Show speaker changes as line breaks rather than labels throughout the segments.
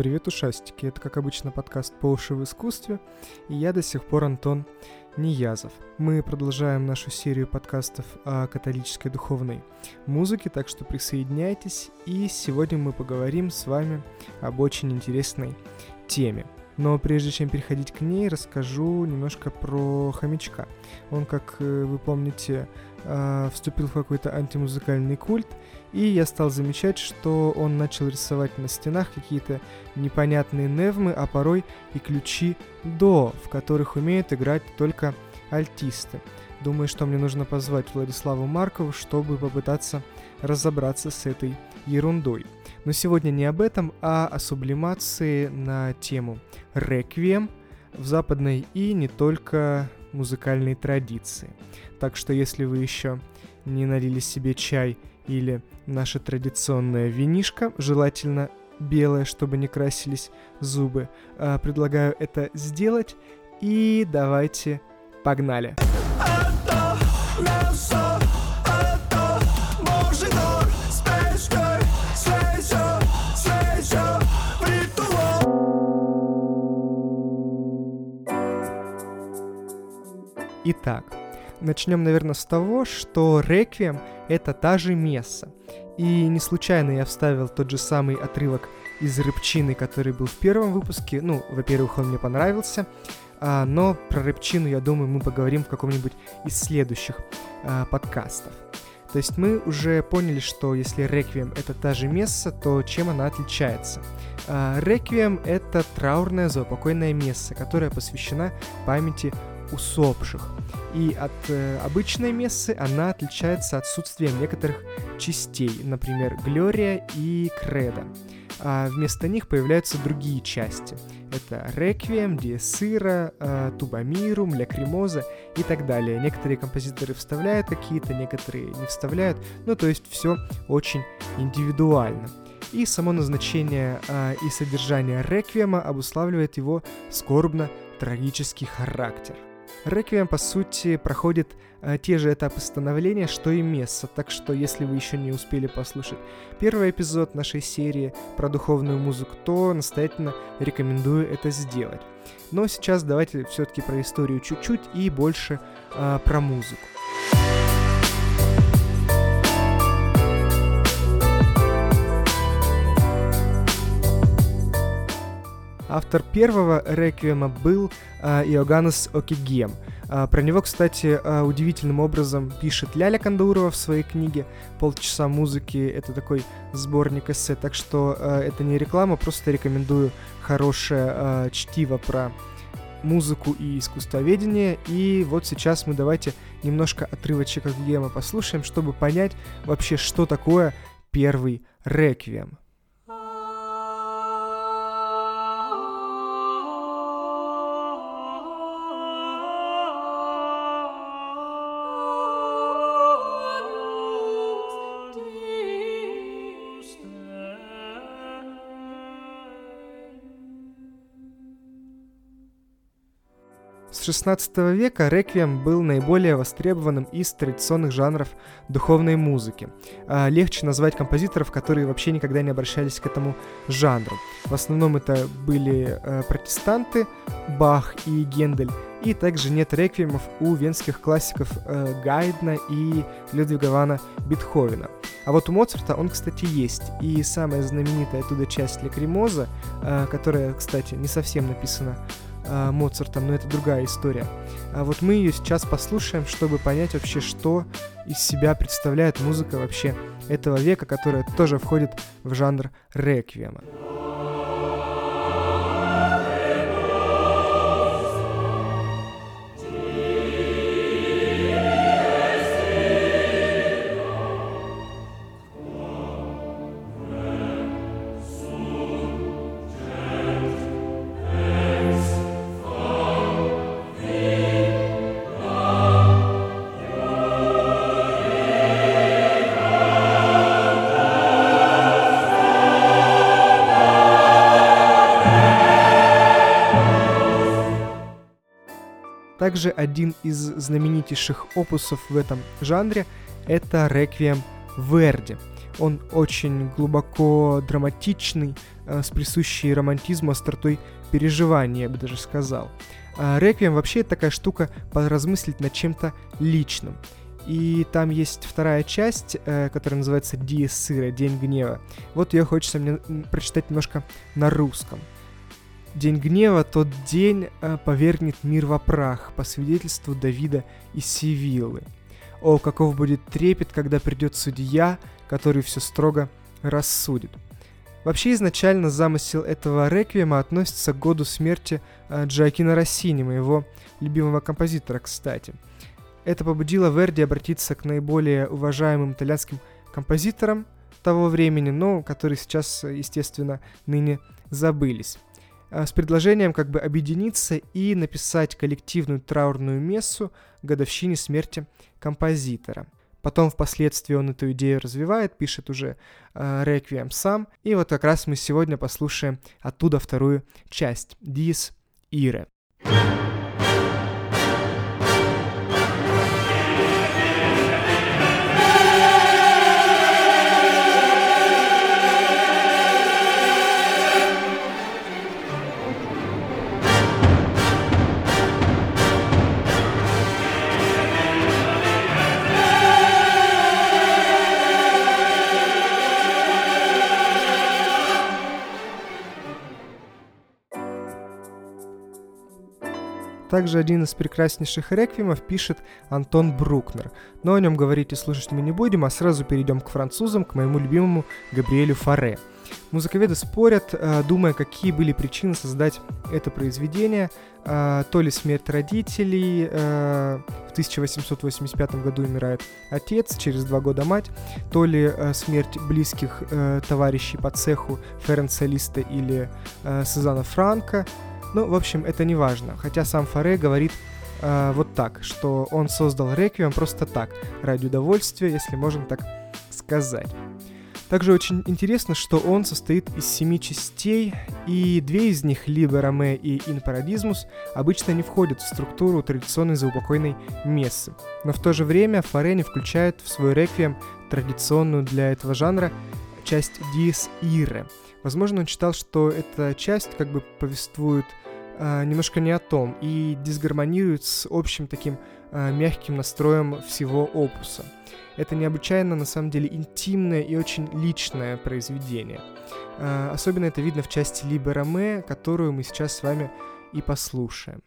Привет, ушастики! Это, как обычно, подкаст «По уши в искусстве», и я до сих пор Антон Ниязов. Мы продолжаем нашу серию подкастов о католической духовной музыке, так что присоединяйтесь, и сегодня мы поговорим с вами об очень интересной теме. Но прежде чем переходить к ней, расскажу немножко про хомячка. Он, как э, вы помните, э, вступил в какой-то антимузыкальный культ, и я стал замечать, что он начал рисовать на стенах какие-то непонятные невмы, а порой и ключи до, в которых умеют играть только альтисты. Думаю, что мне нужно позвать Владиславу Маркову, чтобы попытаться разобраться с этой ерундой. Но сегодня не об этом, а о сублимации на тему реквием в западной и не только музыкальной традиции. Так что если вы еще не налили себе чай или наша традиционная винишка, желательно белая, чтобы не красились зубы. А, предлагаю это сделать и давайте погнали. Итак, начнем, наверное, с того, что реквием — это та же месса. И не случайно я вставил тот же самый отрывок из рыбчины, который был в первом выпуске. Ну, во-первых, он мне понравился, а, но про рыбчину, я думаю, мы поговорим в каком-нибудь из следующих а, подкастов. То есть мы уже поняли, что если реквием это та же месса, то чем она отличается? А, реквием это траурная заупокойная месса, которая посвящена памяти усопших. И от э, обычной мессы она отличается отсутствием некоторых частей, например, Глория и Кредо. А вместо них появляются другие части. Это Реквием, Диесыра, э, Тубамирум, Лякримоза и так далее. Некоторые композиторы вставляют какие-то, некоторые не вставляют. Ну, то есть все очень индивидуально. И само назначение э, и содержание реквиема обуславливает его скорбно-трагический характер. Реквием, по сути, проходит э, те же этапы становления, что и Месса, так что если вы еще не успели послушать первый эпизод нашей серии про духовную музыку, то настоятельно рекомендую это сделать. Но сейчас давайте все-таки про историю чуть-чуть и больше э, про музыку. Автор первого реквиема был э, Иоганнес Окигем. Э, про него, кстати, э, удивительным образом пишет Ляля Кандурова в своей книге «Полчаса музыки». Это такой сборник эссе, так что э, это не реклама, просто рекомендую хорошее э, чтиво про музыку и искусствоведение. И вот сейчас мы давайте немножко отрывочек от Гема послушаем, чтобы понять вообще, что такое первый реквием. С XVI века реквием был наиболее востребованным из традиционных жанров духовной музыки. А, легче назвать композиторов, которые вообще никогда не обращались к этому жанру. В основном это были э, протестанты, Бах и Гендель, и также нет реквиемов у венских классиков э, Гайдна и Людвига Вана Бетховена. А вот у Моцарта он, кстати, есть. И самая знаменитая оттуда часть Лекримоза, э, которая, кстати, не совсем написана э, Моцартом, но это другая история. А вот мы ее сейчас послушаем, чтобы понять вообще, что из себя представляет музыка вообще этого века, которая тоже входит в жанр реквиема. Также один из знаменитейших опусов в этом жанре — это «Реквием Верди». Он очень глубоко драматичный, э, с присущей романтизму остротой переживания, я бы даже сказал. А Реквием вообще такая штука поразмыслить над чем-то личным. И там есть вторая часть, э, которая называется «Диес сыра», «День гнева». Вот ее хочется мне прочитать немножко на русском. День гнева, тот день э, повергнет мир во прах, по свидетельству Давида и Сивилы. О, каков будет трепет, когда придет судья, который все строго рассудит. Вообще изначально замысел этого реквиема относится к году смерти э, Джоакина Россини, моего любимого композитора, кстати. Это побудило Верди обратиться к наиболее уважаемым итальянским композиторам того времени, но которые сейчас, естественно, ныне забылись с предложением как бы объединиться и написать коллективную траурную мессу годовщине смерти композитора – Потом впоследствии он эту идею развивает, пишет уже э, реквием сам. И вот как раз мы сегодня послушаем оттуда вторую часть «Dies Irae». Также один из прекраснейших реквиемов пишет Антон Брукнер. Но о нем говорить и слушать мы не будем, а сразу перейдем к французам, к моему любимому Габриэлю Фаре. Музыковеды спорят, э, думая, какие были причины создать это произведение. Э, то ли смерть родителей, э, в 1885 году умирает отец, через два года мать, то ли смерть близких товарищей по цеху Ференца Листа или Сезана Франка, ну, в общем, это не важно. Хотя сам Фаре говорит э, вот так, что он создал реквием просто так, ради удовольствия, если можно так сказать. Также очень интересно, что он состоит из семи частей, и две из них, Либе Роме и Ин Парадизмус, обычно не входят в структуру традиционной заупокойной мессы. Но в то же время Фаре не включает в свой реквием традиционную для этого жанра часть Диес Ире. Возможно, он считал, что эта часть как бы повествует э, немножко не о том и дисгармонирует с общим таким э, мягким настроем всего опуса. Это необычайно, на самом деле, интимное и очень личное произведение. Э, особенно это видно в части Либе Роме, которую мы сейчас с вами и послушаем.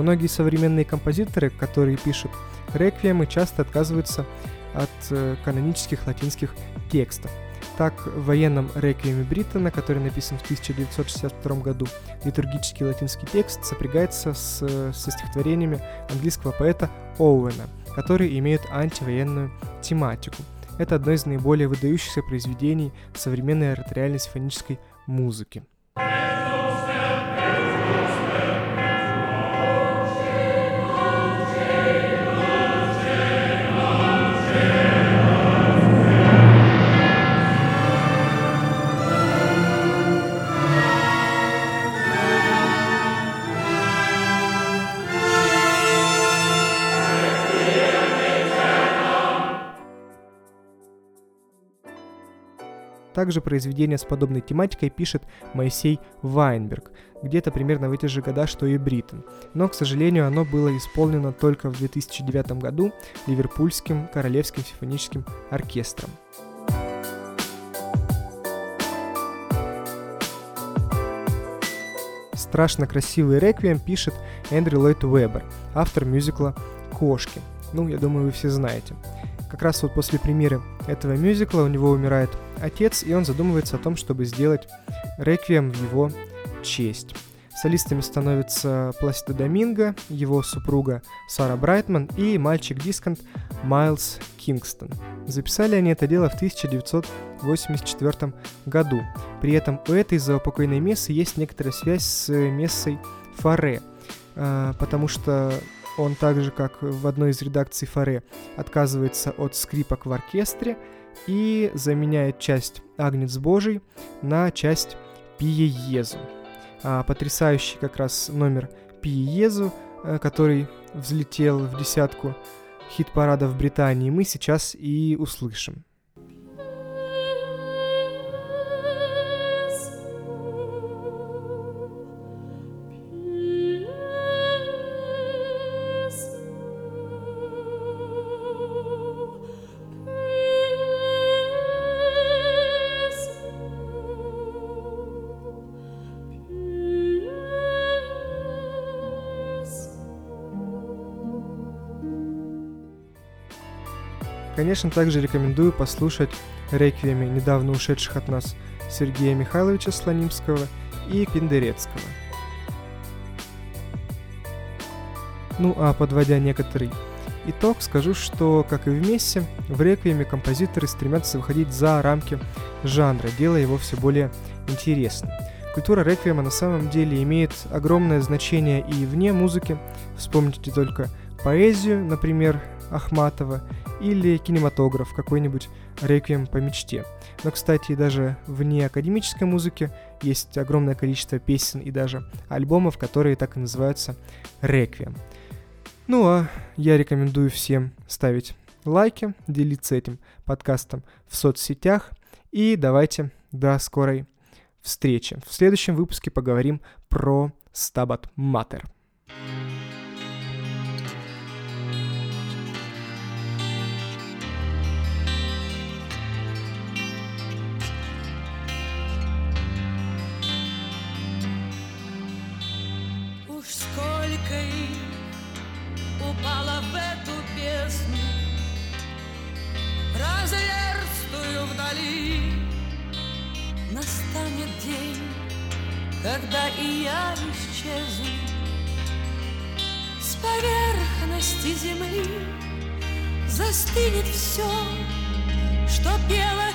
Многие современные композиторы, которые пишут реквиемы, часто отказываются от э, канонических латинских текстов. Так, в военном реквиеме Бриттона, который написан в 1962 году, литургический латинский текст сопрягается с, со стихотворениями английского поэта Оуэна, которые имеют антивоенную тематику. Это одно из наиболее выдающихся произведений современной ораториальной симфонической музыки. Также произведение с подобной тематикой пишет Моисей Вайнберг, где-то примерно в эти же года, что и Бриттон. Но, к сожалению, оно было исполнено только в 2009 году Ливерпульским Королевским симфоническим оркестром. Страшно красивый реквием пишет Эндрю Ллойд Уэббер, автор мюзикла «Кошки». Ну, я думаю, вы все знаете. Как раз вот после премьеры этого мюзикла у него умирает отец, и он задумывается о том, чтобы сделать реквием в его честь. Солистами становятся Пласида Доминго, его супруга Сара Брайтман и мальчик-дисконт Майлз Кингстон. Записали они это дело в 1984 году. При этом у этой заупокойной мессы есть некоторая связь с мессой Фаре, а, потому что он так же, как в одной из редакций Фаре, отказывается от скрипок в оркестре и заменяет часть Агнец Божий на часть Пие Езу. А, потрясающий как раз номер Пие Езу, э, который взлетел в десятку хит-парада в Британии, мы сейчас и услышим. Конечно, также рекомендую послушать реквиеми недавно ушедших от нас Сергея Михайловича Слонимского и Пендерецкого. Ну а подводя некоторый итог, скажу, что, как и в Мессе, в реквиеме композиторы стремятся выходить за рамки жанра, делая его все более интересным. Культура реквиема на самом деле имеет огромное значение и вне музыки. Вспомните только поэзию, например, Ахматова, или кинематограф, какой-нибудь реквием по мечте. Но, кстати, даже вне академической музыки есть огромное количество песен и даже альбомов, которые так и называются реквием. Ну а я рекомендую всем ставить лайки, делиться этим подкастом в соцсетях и давайте до скорой встречи. В следующем выпуске поговорим про Stabat Mater.
когда и я исчезну С поверхности земли застынет все, что пело